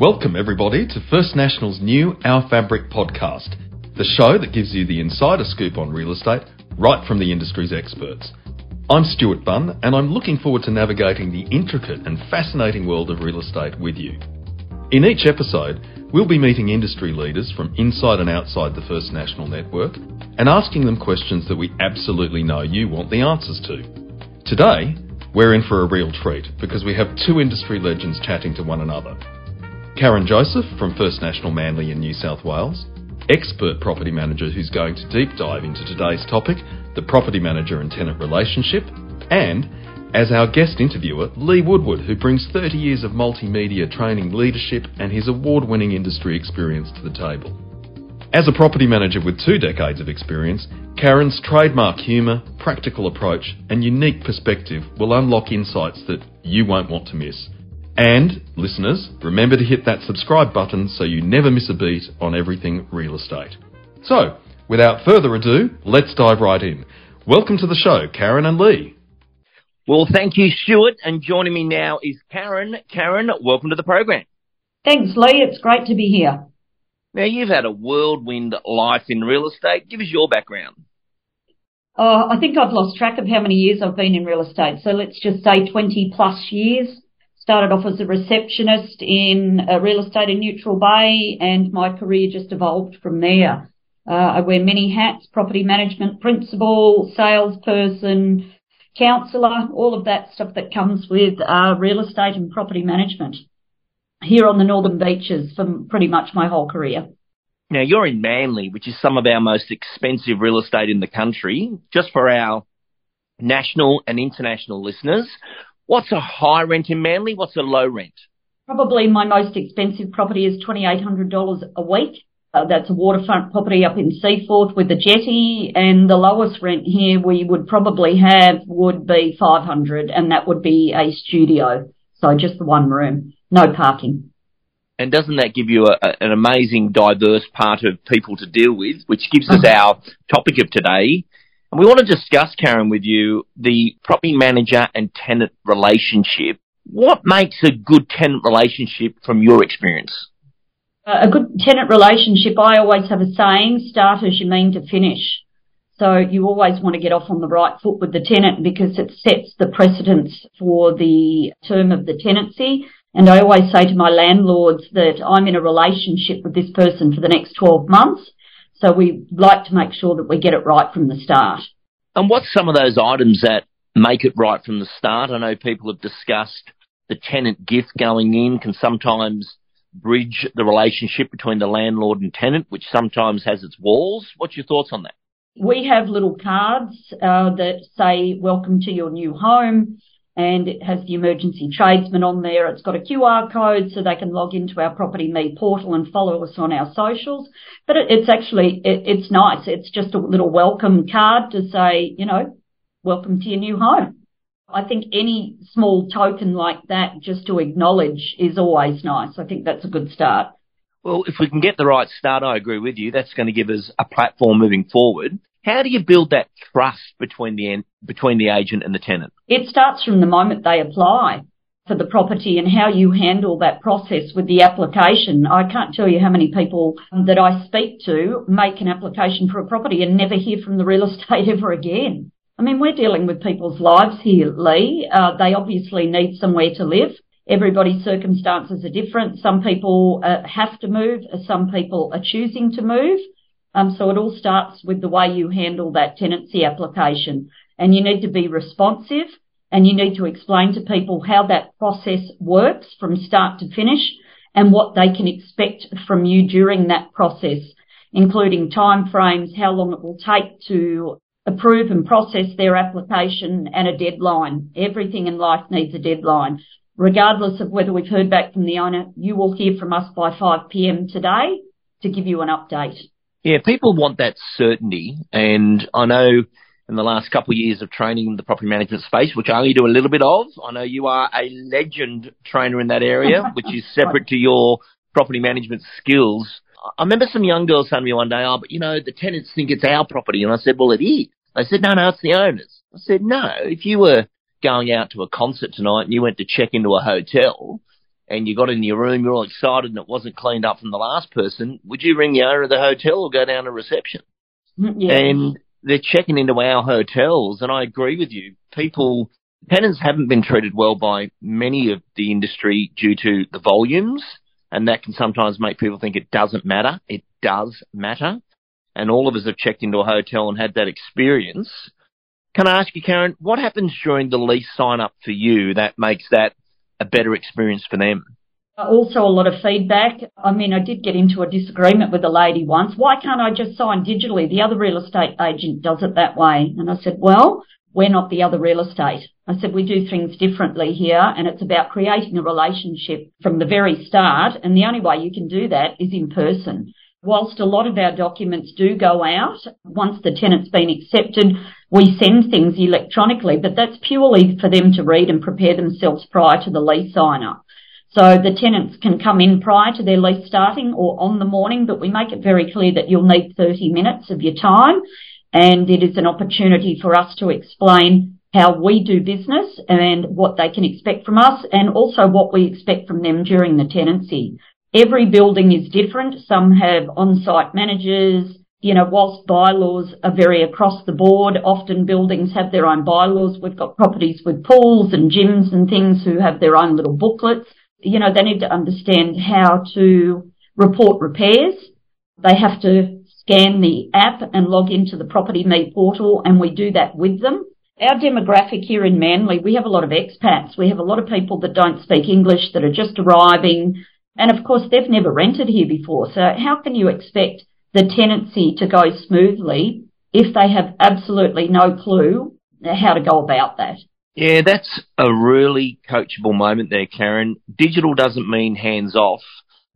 Welcome, everybody, to First National's new Our Fabric podcast, the show that gives you the insider scoop on real estate right from the industry's experts. I'm Stuart Bunn, and I'm looking forward to navigating the intricate and fascinating world of real estate with you. In each episode, we'll be meeting industry leaders from inside and outside the First National network and asking them questions that we absolutely know you want the answers to. Today, we're in for a real treat because we have two industry legends chatting to one another. Karen Joseph from First National Manly in New South Wales, expert property manager who's going to deep dive into today's topic, the property manager and tenant relationship, and as our guest interviewer, Lee Woodward, who brings 30 years of multimedia training, leadership, and his award winning industry experience to the table. As a property manager with two decades of experience, Karen's trademark humour, practical approach, and unique perspective will unlock insights that you won't want to miss. And, listeners, remember to hit that subscribe button so you never miss a beat on everything real estate. So, without further ado, let's dive right in. Welcome to the show, Karen and Lee. Well, thank you, Stuart. And joining me now is Karen. Karen, welcome to the program. Thanks, Lee. It's great to be here. Now, you've had a whirlwind life in real estate. Give us your background. Uh, I think I've lost track of how many years I've been in real estate. So let's just say 20 plus years. Started off as a receptionist in uh, real estate in Neutral Bay and my career just evolved from there. Uh, I wear many hats, property management principal, salesperson, counsellor, all of that stuff that comes with uh, real estate and property management here on the Northern Beaches for pretty much my whole career. Now, you're in Manly, which is some of our most expensive real estate in the country. Just for our national and international listeners, what's a high rent in Manly? What's a low rent? Probably my most expensive property is $2,800 a week. Uh, that's a waterfront property up in Seaforth with the jetty and the lowest rent here we would probably have would be 500 and that would be a studio. So just the one room, no parking. And doesn't that give you a, an amazing diverse part of people to deal with, which gives us our topic of today. And we want to discuss, Karen, with you, the property manager and tenant relationship. What makes a good tenant relationship from your experience? Uh, a good tenant relationship, I always have a saying, start as you mean to finish. So you always want to get off on the right foot with the tenant because it sets the precedence for the term of the tenancy. And I always say to my landlords that I'm in a relationship with this person for the next 12 months. So we like to make sure that we get it right from the start. And what's some of those items that make it right from the start? I know people have discussed the tenant gift going in can sometimes bridge the relationship between the landlord and tenant, which sometimes has its walls. What's your thoughts on that? We have little cards uh, that say, welcome to your new home and it has the emergency tradesman on there. It's got a QR code so they can log into our Property Me portal and follow us on our socials. But it, it's actually, it, it's nice. It's just a little welcome card to say, you know, welcome to your new home. I think any small token like that just to acknowledge is always nice. I think that's a good start. Well, if we can get the right start, I agree with you. That's going to give us a platform moving forward. How do you build that trust between the between the agent and the tenant? It starts from the moment they apply for the property and how you handle that process with the application. I can't tell you how many people that I speak to make an application for a property and never hear from the real estate ever again. I mean, we're dealing with people's lives here, Lee. Uh, they obviously need somewhere to live. Everybody's circumstances are different. Some people uh, have to move. Some people are choosing to move. Um, so it all starts with the way you handle that tenancy application and you need to be responsive and you need to explain to people how that process works from start to finish and what they can expect from you during that process, including timeframes, how long it will take to approve and process their application and a deadline. Everything in life needs a deadline. Regardless of whether we've heard back from the owner, you will hear from us by 5 p.m. today to give you an update. Yeah, people want that certainty, and I know in the last couple of years of training in the property management space, which I only do a little bit of, I know you are a legend trainer in that area, which is separate to your property management skills. I remember some young girls saying to me one day, oh, but you know, the tenants think it's our property. And I said, well, it is. They said, no, no, it's the owner's. I said, no, if you were going out to a concert tonight and you went to check into a hotel, and you got in your room, you're all excited and it wasn't cleaned up from the last person, would you ring the owner of the hotel or go down to reception? Mm, Yeah. And they're checking into our hotels, and I agree with you. People, tenants haven't been treated well by many of the industry due to the volumes, and that can sometimes make people think it doesn't matter. It does matter. And all of us have checked into a hotel and had that experience. Can I ask you, Karen, what happens during the lease sign up for you that makes that a better experience for them? Uh, also a lot of feedback. I mean, I did get into a disagreement with a lady once. Why can't I just sign digitally? The other real estate agent does it that way. And I said, well, we're not the other real estate. I said, we do things differently here and it's about creating a relationship from the very start. And the only way you can do that is in person. Whilst a lot of our documents do go out, once the tenant's been accepted, we send things electronically, but that's purely for them to read and prepare themselves prior to the lease sign up. So the tenants can come in prior to their lease starting or on the morning, but we make it very clear that you'll need 30 minutes of your time and it is an opportunity for us to explain how we do business and what they can expect from us and also what we expect from them during the tenancy. Every building is different. Some have on-site managers. You know, whilst bylaws are very across the board, often buildings have their own bylaws. We've got properties with pools and gyms and things who have their own little booklets. You know, they need to understand how to report repairs. They have to scan the app and log into the Property Me portal and we do that with them. Our demographic here in Manly, we have a lot of expats. We have a lot of people that don't speak English that are just arriving. And of course, they've never rented here before. So how can you expect the tenancy to go smoothly if they have absolutely no clue how to go about that? Yeah, that's a really coachable moment there, Karen. Digital doesn't mean hands off.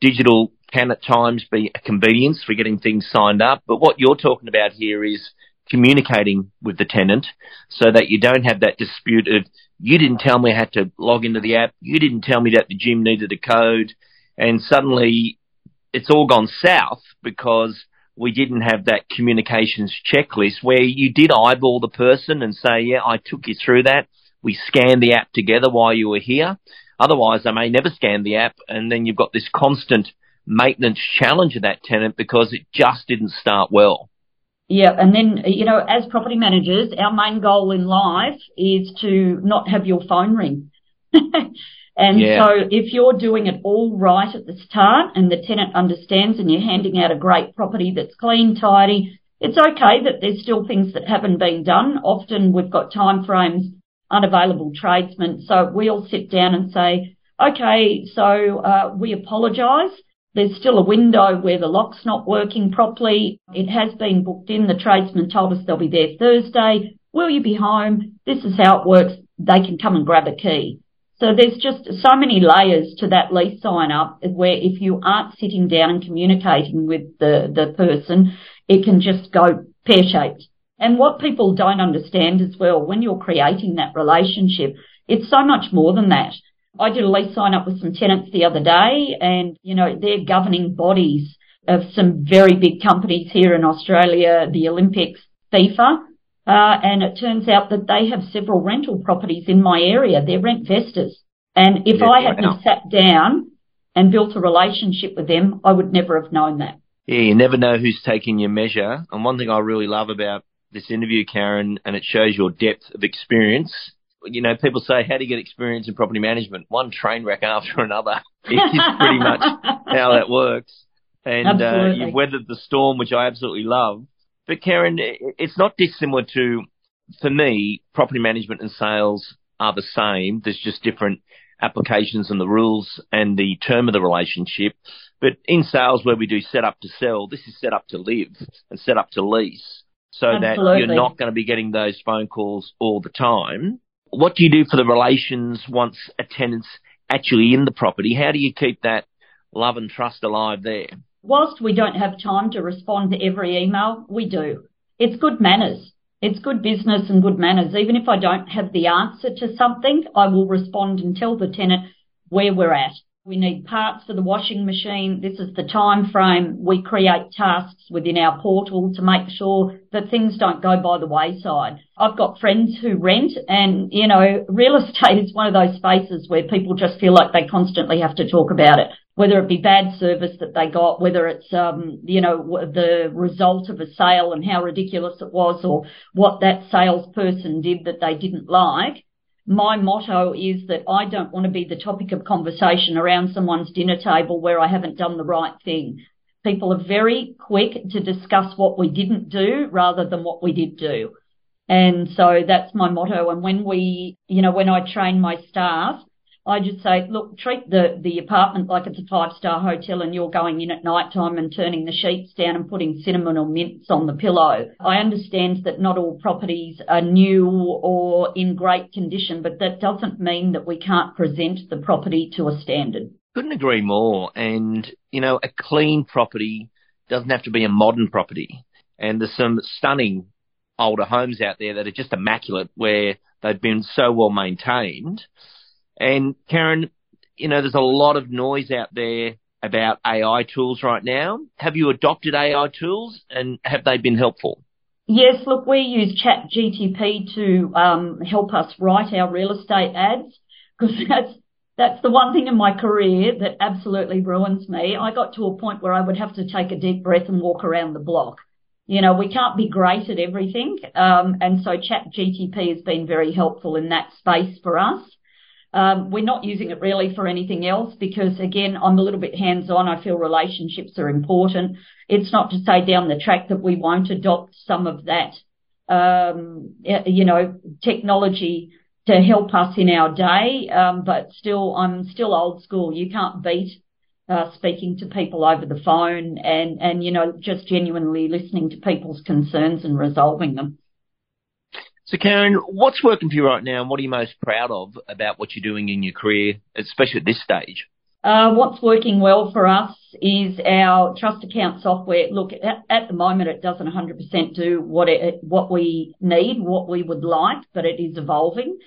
Digital can at times be a convenience for getting things signed up, but what you're talking about here is communicating with the tenant so that you don't have that dispute of you didn't tell me I had to log into the app, you didn't tell me that the gym needed a code, and suddenly it's all gone south because we didn't have that communications checklist where you did eyeball the person and say, yeah, I took you through that. We scanned the app together while you were here. Otherwise, they may never scan the app, and then you've got this constant maintenance challenge of that tenant because it just didn't start well. Yeah, and then, you know, as property managers, our main goal in life is to not have your phone ring. and Yeah. so if you're doing it all right at the start and the tenant understands and you're handing out a great property that's clean, tidy, it's okay that there's still things that haven't been done. Often we've got time frames, unavailable tradesmen. So we all sit down and say, okay, so, uh, we apologise. There's still a window where the lock's not working properly. It has been booked in. The tradesman told us they'll be there Thursday. Will you be home? This is how it works. They can come and grab a key. So there's just so many layers to that lease sign up where if you aren't sitting down and communicating with the, the person, it can just go pear shaped. And what people don't understand as well, when you're creating that relationship, it's so much more than that. I did a lease sign up with some tenants the other day and, you know, they're governing bodies of some very big companies here in Australia, the Olympics, FIFA, uh, and it turns out that they have several rental properties in my area. They're rent investors. And if Yeah, I hadn't wow. sat down and built a relationship with them, I would never have known that. Yeah, you never know who's taking your measure. And one thing I really love about this interview, Karen, and it shows your depth of experience. You know, people say, how do you get experience in property management? One train wreck after another. Is pretty much how that works. And uh, you've weathered the storm, which I absolutely love. But Karen, it's not dissimilar to, for me, property management and sales are the same. There's just different applications and the rules and the term of the relationship. But in sales where we do set up to sell, this is set up to live and set up to lease so that you're not going to be getting those phone calls all the time. What do you do for the relations once a tenant's actually in the property? How do you keep that love and trust alive there? Whilst we don't have time to respond to every email, we do. It's good manners. It's good business and good manners. Even if I don't have the answer to something, I will respond and tell the tenant where we're at. We need parts for the washing machine. This is the time frame. We create tasks within our portal to make sure that things don't go by the wayside. I've got friends who rent and, you know, real estate is one of those spaces where people just feel like they constantly have to talk about it. Whether it be bad service that they got, whether it's, um, you know, the result of a sale and how ridiculous it was or what that salesperson did that they didn't like my motto is that I don't want to be the topic of conversation around someone's dinner table where I haven't done the right thing. People are very quick to discuss what we didn't do rather than what we did do. And so that's my motto. And when we, you know, when I train my staff, I just say, look, treat the, the apartment like it's a five star hotel and you're going in at night time and turning the sheets down and putting cinnamon or mints on the pillow. I understand that not all properties are new or in great condition, but that doesn't mean that we can't present the property to a standard. Couldn't agree more. And, you know, a clean property doesn't have to be a modern property. And there's some stunning older homes out there that are just immaculate where they've been so well maintained and Karen, you know, there's a lot of noise out there about AI tools right now. Have you adopted AI tools and have they been helpful? Yes, look, we use Chat GTP to um, help us write our real estate ads because that's that's the one thing in my career that absolutely ruins me. I got to a point where I would have to take a deep breath and walk around the block. You know, we can't be great at everything, um, and so Chat GTP has been very helpful in that space for us. Um, we're not using it really for anything else because again, I'm a little bit hands-on. I feel relationships are important. It's not to say down the track that we won't adopt some of that, um, you know, technology to help us in our day. Um, but still, I'm still old school. You can't beat uh, speaking to people over the phone and, and, you know, just genuinely listening to people's concerns and resolving them. So, Karen, what's working for you right now, and what are you most proud of about what you're doing in your career, especially at this stage? Uh, what's working well for us is our trust account software. Look, at, at the moment, it doesn't 100% do what it, what we need, what we would like, but it is evolving.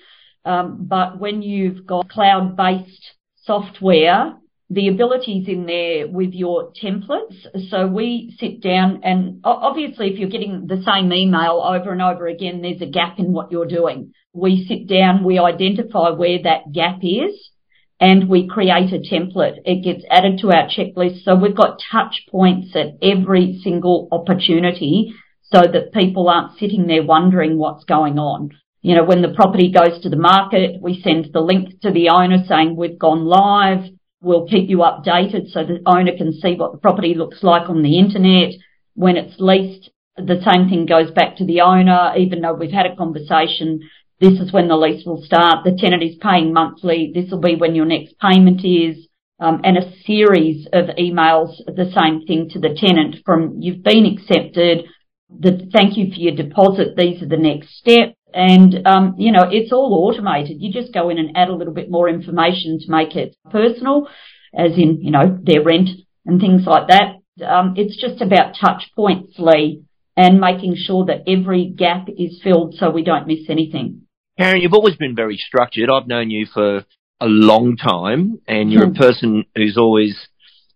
Um, but when you've got cloud-based software the abilities in there with your templates. So we sit down and obviously if you're getting the same email over and over again, there's a gap in what you're doing. We sit down, we identify where that gap is and we create a template. It gets added to our checklist. So we've got touch points at every single opportunity so that people aren't sitting there wondering what's going on. You know, when the property goes to the market, we send the link to the owner saying we've gone live We'll keep you updated so the owner can see what the property looks like on the internet. When it's leased, the same thing goes back to the owner, even though we've had a conversation. This is when the lease will start. The tenant is paying monthly. This will be when your next payment is. Um, and a series of emails, the same thing to the tenant from you've been accepted, the thank you for your deposit, these are the next steps. And, um, you know, it's all automated. You just go in and add a little bit more information to make it personal, as in, you know, their rent and things like that. Um, it's just about touch points, Lee, and making sure that every gap is filled so we don't miss anything. Karen, you've always been very structured. I've known you for a long time and you're a hmm. person who's always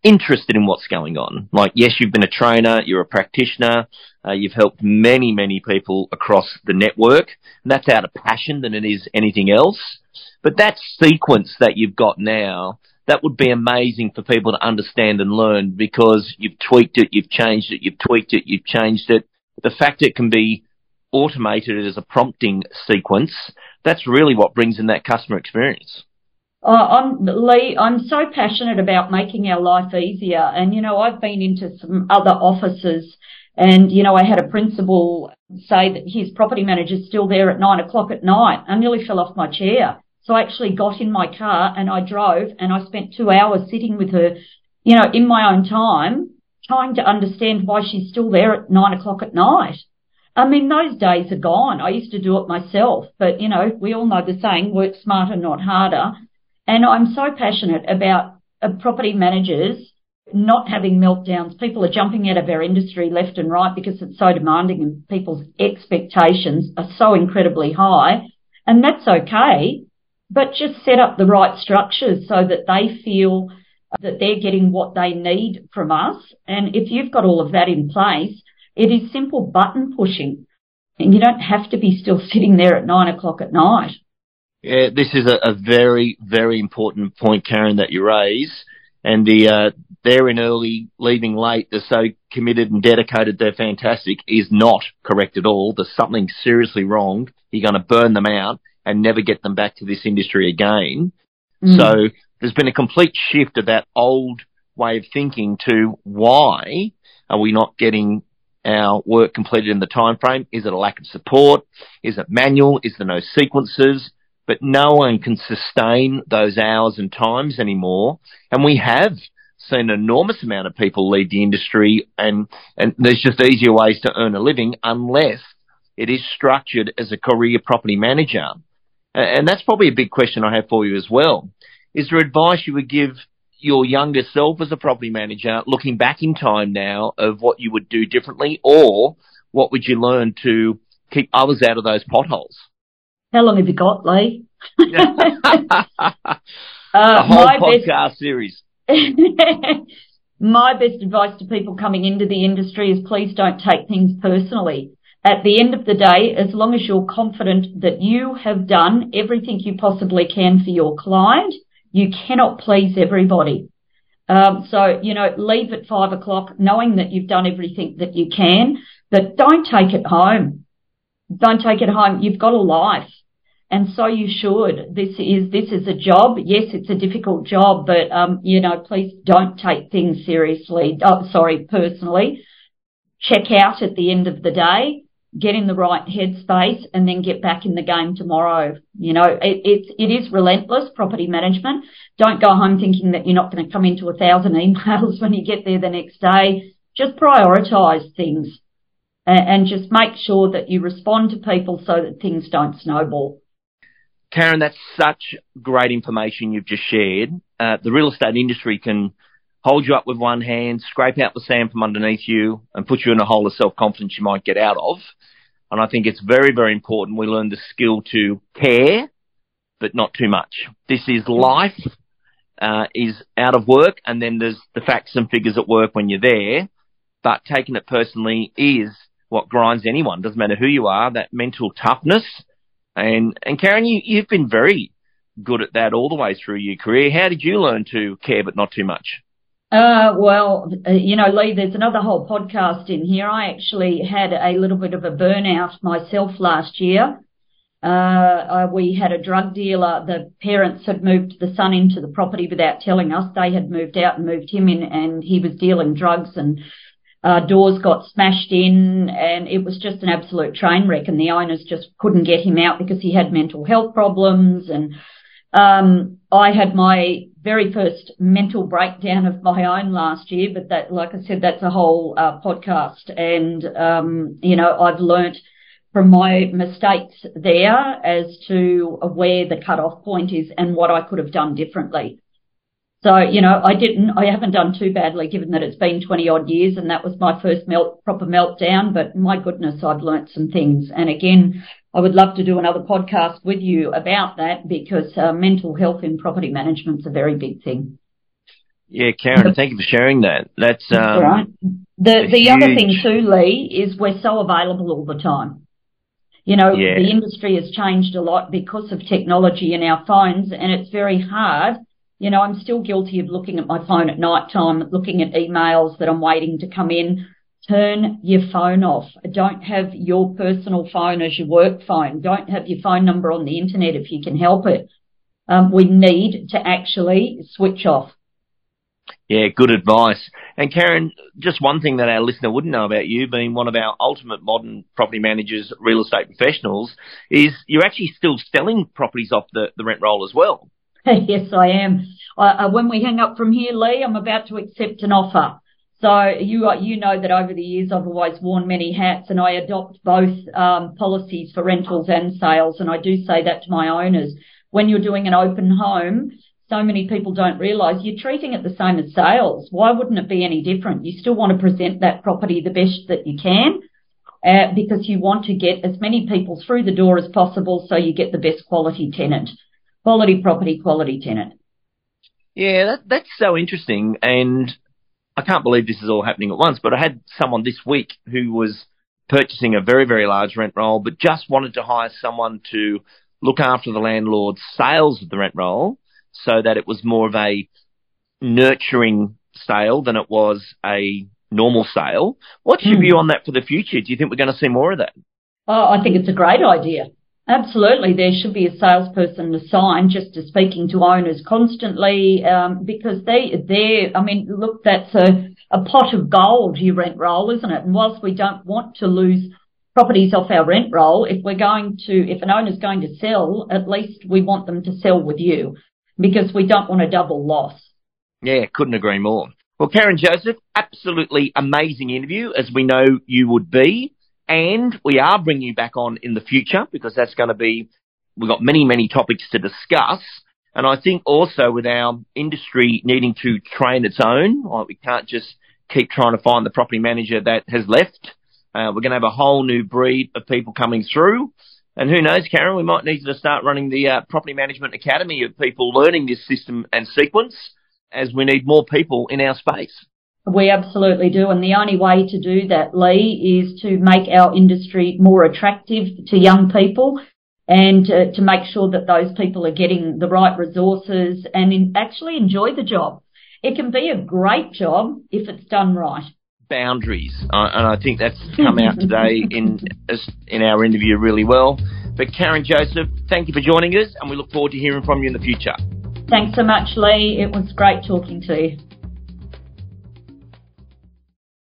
interested in what's going on. Like, yes, you've been a trainer, you're a practitioner, uh, you've helped many, many people across the network, and that's out of passion than it is anything else. But that sequence that you've got now, that would be amazing for people to understand and learn because you've tweaked it, you've changed it, you've tweaked it, you've changed it. The fact it can be automated as a prompting sequence, that's really what brings in that customer experience. Uh, I'm Lee. I'm so passionate about making our life easier, and you know I've been into some other offices, and you know I had a principal say that his property manager's still there at nine o'clock at night. I nearly fell off my chair. So I actually got in my car and I drove, and I spent two hours sitting with her, you know, in my own time, trying to understand why she's still there at nine o'clock at night. I mean, those days are gone. I used to do it myself, but you know, we all know the saying, work smarter, not harder. And I'm so passionate about uh, property managers not having meltdowns. People are jumping out of our industry left and right because it's so demanding and people's expectations are so incredibly high. And that's okay. but just set up the right structures so that they feel that they're getting what they need from us. And if you've got all of that in place, it is simple button pushing. And you don't have to be still sitting there at nine o'clock at night. Yeah, this is a, a very, very important point, Karen, that you raise. And the, uh, they're in early, leaving late, they're so committed and dedicated, they're fantastic, is not correct at all. There's something seriously wrong. You're going to burn them out and never get them back to this industry again. Mm. So there's been a complete shift of that old way of thinking to why are we not getting our work completed in the time frame? Is it a lack of support? Is it manual? Is there no sequences? But no one can sustain those hours and times anymore. And we have seen an enormous amount of people leave the industry and, and there's just easier ways to earn a living unless it is structured as a career property manager. And that's probably a big question I have for you as well. Is there advice you would give your younger self as a property manager looking back in time now of what you would do differently or what would you learn to keep others out of those potholes? How long have you got, Lee? uh, a whole podcast best, series. my best advice to people coming into the industry is please don't take things personally. At the end of the day, as long as you're confident that you have done everything you possibly can for your client, you cannot please everybody. Um, so, you know, leave at five o'clock knowing that you've done everything that you can, but don't take it home. Don't take it home. You've got a life. And so you should. This is, this is a job. Yes, it's a difficult job, but, um, you know, please don't take things seriously. Oh, sorry, personally. Check out at the end of the day get in the right headspace and then get back in the game tomorrow. You know, it, it's, it is relentless property management. Don't go home thinking that you're not going to come into a thousand emails when you get there the next day. Just prioritize things and, just make sure that you respond to people so that things don't snowball. Karen, that's such great information you've just shared. Uh, the real estate industry can hold you up with one hand, scrape out the sand from underneath you, and put you in a hole of self-confidence you might get out of. And I think it's very, very important we learn the skill to care, but not too much. This is life, uh, is out of work, and then there's the facts and figures at work when you're there. But taking it personally is what grinds anyone. Doesn't matter who you are, that mental toughness. And, and Karen, you, you've been very good at that all the way through your career. How did you learn to care but not too much? Uh, well, uh, you know, Lee, there's another whole podcast in here. I actually had a little bit of a burnout myself last year. Uh, uh, we had a drug dealer. The parents had moved the son into the property without telling us. They had moved out and moved him in and he was dealing drugs and, uh, doors got smashed in and it was just an absolute train wreck and the owners just couldn't get him out because he had mental health problems and, um, I had my very first mental breakdown of my own last year, but that, like I said, that's a whole uh, podcast. And, um, you know, I've learnt from my mistakes there as to where the cutoff point is and what I could have done differently. So, you know, I didn't, I haven't done too badly given that it's been 20 odd years and that was my first melt, proper meltdown, but my goodness, I've learnt some things. And again, I would love to do another podcast with you about that because uh, mental health in property management is a very big thing. Yeah, Karen, thank you for sharing that. That's, um, That's right. The the huge... other thing too, Lee, is we're so available all the time. You know, yeah. the industry has changed a lot because of technology and our phones, and it's very hard. You know, I'm still guilty of looking at my phone at night time, looking at emails that I'm waiting to come in turn your phone off. Don't have your personal phone as your work phone. Don't have your phone number on the internet if you can help it. Um, we need to actually switch off. Yeah, good advice. And Karen, just one thing that our listener wouldn't know about you, being one of our ultimate modern property managers, real estate professionals, is you're actually still selling properties off the, the rent roll as well. yes, I am. Uh, when we hang up from here, Lee, I'm about to accept an offer. So you you know that over the years I've always worn many hats, and I adopt both um, policies for rentals and sales. And I do say that to my owners when you're doing an open home. So many people don't realise you're treating it the same as sales. Why wouldn't it be any different? You still want to present that property the best that you can. Uh, because you want to get as many people through the door as possible so you get the best quality tenant. Quality property, quality tenant. Yeah, that, that's so interesting. And I can't believe this is all happening at once, but I had someone this week who was purchasing a very, very large rent roll, but just wanted to hire someone to look after the landlord's sales of the rent roll so that it was more of a nurturing sale than it was a normal sale. What's your mm. view on that for the future? Do you think we're going to see more of that? Oh, I think it's a great idea. Absolutely, there should be a salesperson assigned just to speaking to owners constantly um, because they, they, I mean, look, that's a, a pot of gold you rent roll, isn't it? And whilst we don't want to lose properties off our rent roll, if we're going to, if an owner's going to sell, at least we want them to sell with you because we don't want a double loss. Yeah, couldn't agree more. Well, Karen Joseph, absolutely amazing interview, as we know you would be. And we are bringing you back on in the future because that's going to be, we've got many, many topics to discuss. And I think also with our industry needing to train its own, like we can't just keep trying to find the property manager that has left. Uh, we're going to have a whole new breed of people coming through. And who knows, Karen, we might need to start running the uh, property management academy of people learning this system and sequence as we need more people in our space. We absolutely do. And the only way to do that, Lee, is to make our industry more attractive to young people and uh, to make sure that those people are getting the right resources and in, actually enjoy the job. It can be a great job if it's done right. Boundaries, uh, and I think that's come out today in in our interview really well. But Karen Joseph, thank you for joining us, and we look forward to hearing from you in the future. Thanks so much, Lee. It was great talking to you.